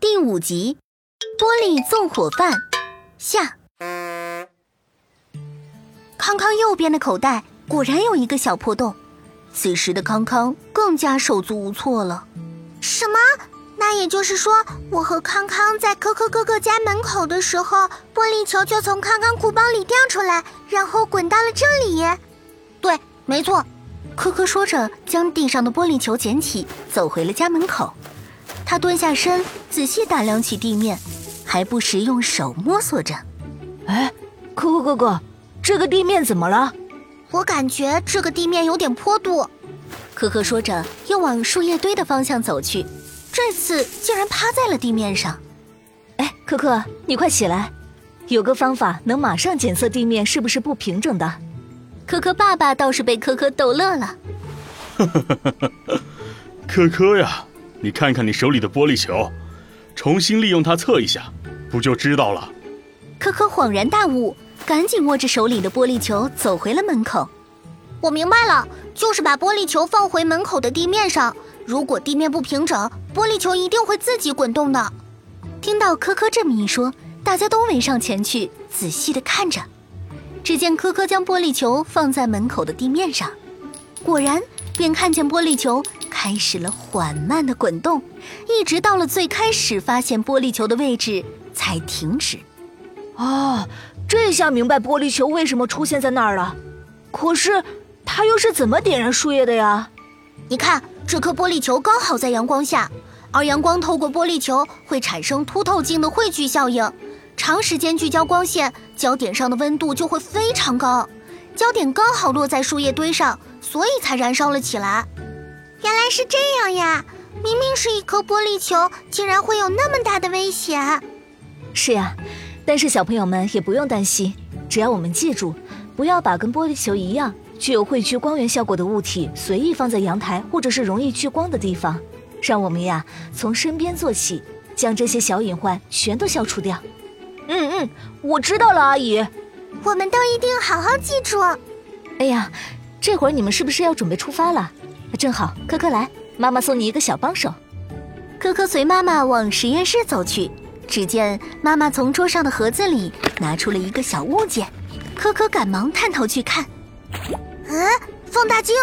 第五集，玻璃纵火犯下。康康右边的口袋果然有一个小破洞，此时的康康更加手足无措了。什么？那也就是说，我和康康在科科哥哥家门口的时候，玻璃球就从康康裤包里掉出来，然后滚到了这里。对，没错。科科说着，将地上的玻璃球捡起，走回了家门口。他蹲下身，仔细打量起地面，还不时用手摸索着。哎，可可哥哥，这个地面怎么了？我感觉这个地面有点坡度。可可说着，又往树叶堆的方向走去。这次竟然趴在了地面上，哎，可可，你快起来！有个方法能马上检测地面是不是不平整的。可可爸爸倒是被可可逗乐了。呵呵呵呵呵，可可呀，你看看你手里的玻璃球，重新利用它测一下，不就知道了？可可恍然大悟，赶紧握着手里的玻璃球走回了门口。我明白了，就是把玻璃球放回门口的地面上。如果地面不平整，玻璃球一定会自己滚动的。听到科科这么一说，大家都围上前去，仔细的看着。只见科科将玻璃球放在门口的地面上，果然，便看见玻璃球开始了缓慢的滚动，一直到了最开始发现玻璃球的位置才停止。哦，这下明白玻璃球为什么出现在那儿了。可是，它又是怎么点燃树叶的呀？你看。这颗玻璃球刚好在阳光下，而阳光透过玻璃球会产生凸透镜的汇聚效应，长时间聚焦光线，焦点上的温度就会非常高。焦点刚好落在树叶堆上，所以才燃烧了起来。原来是这样呀！明明是一颗玻璃球，竟然会有那么大的危险。是呀，但是小朋友们也不用担心，只要我们记住，不要把跟玻璃球一样。具有会聚光源效果的物体随意放在阳台或者是容易聚光的地方，让我们呀从身边做起，将这些小隐患全都消除掉。嗯嗯，我知道了，阿姨。我们都一定好好记住。哎呀，这会儿你们是不是要准备出发了？正好，科科来，妈妈送你一个小帮手。科科随妈妈往实验室走去，只见妈妈从桌上的盒子里拿出了一个小物件，科科赶忙探头去看。嗯，放大镜。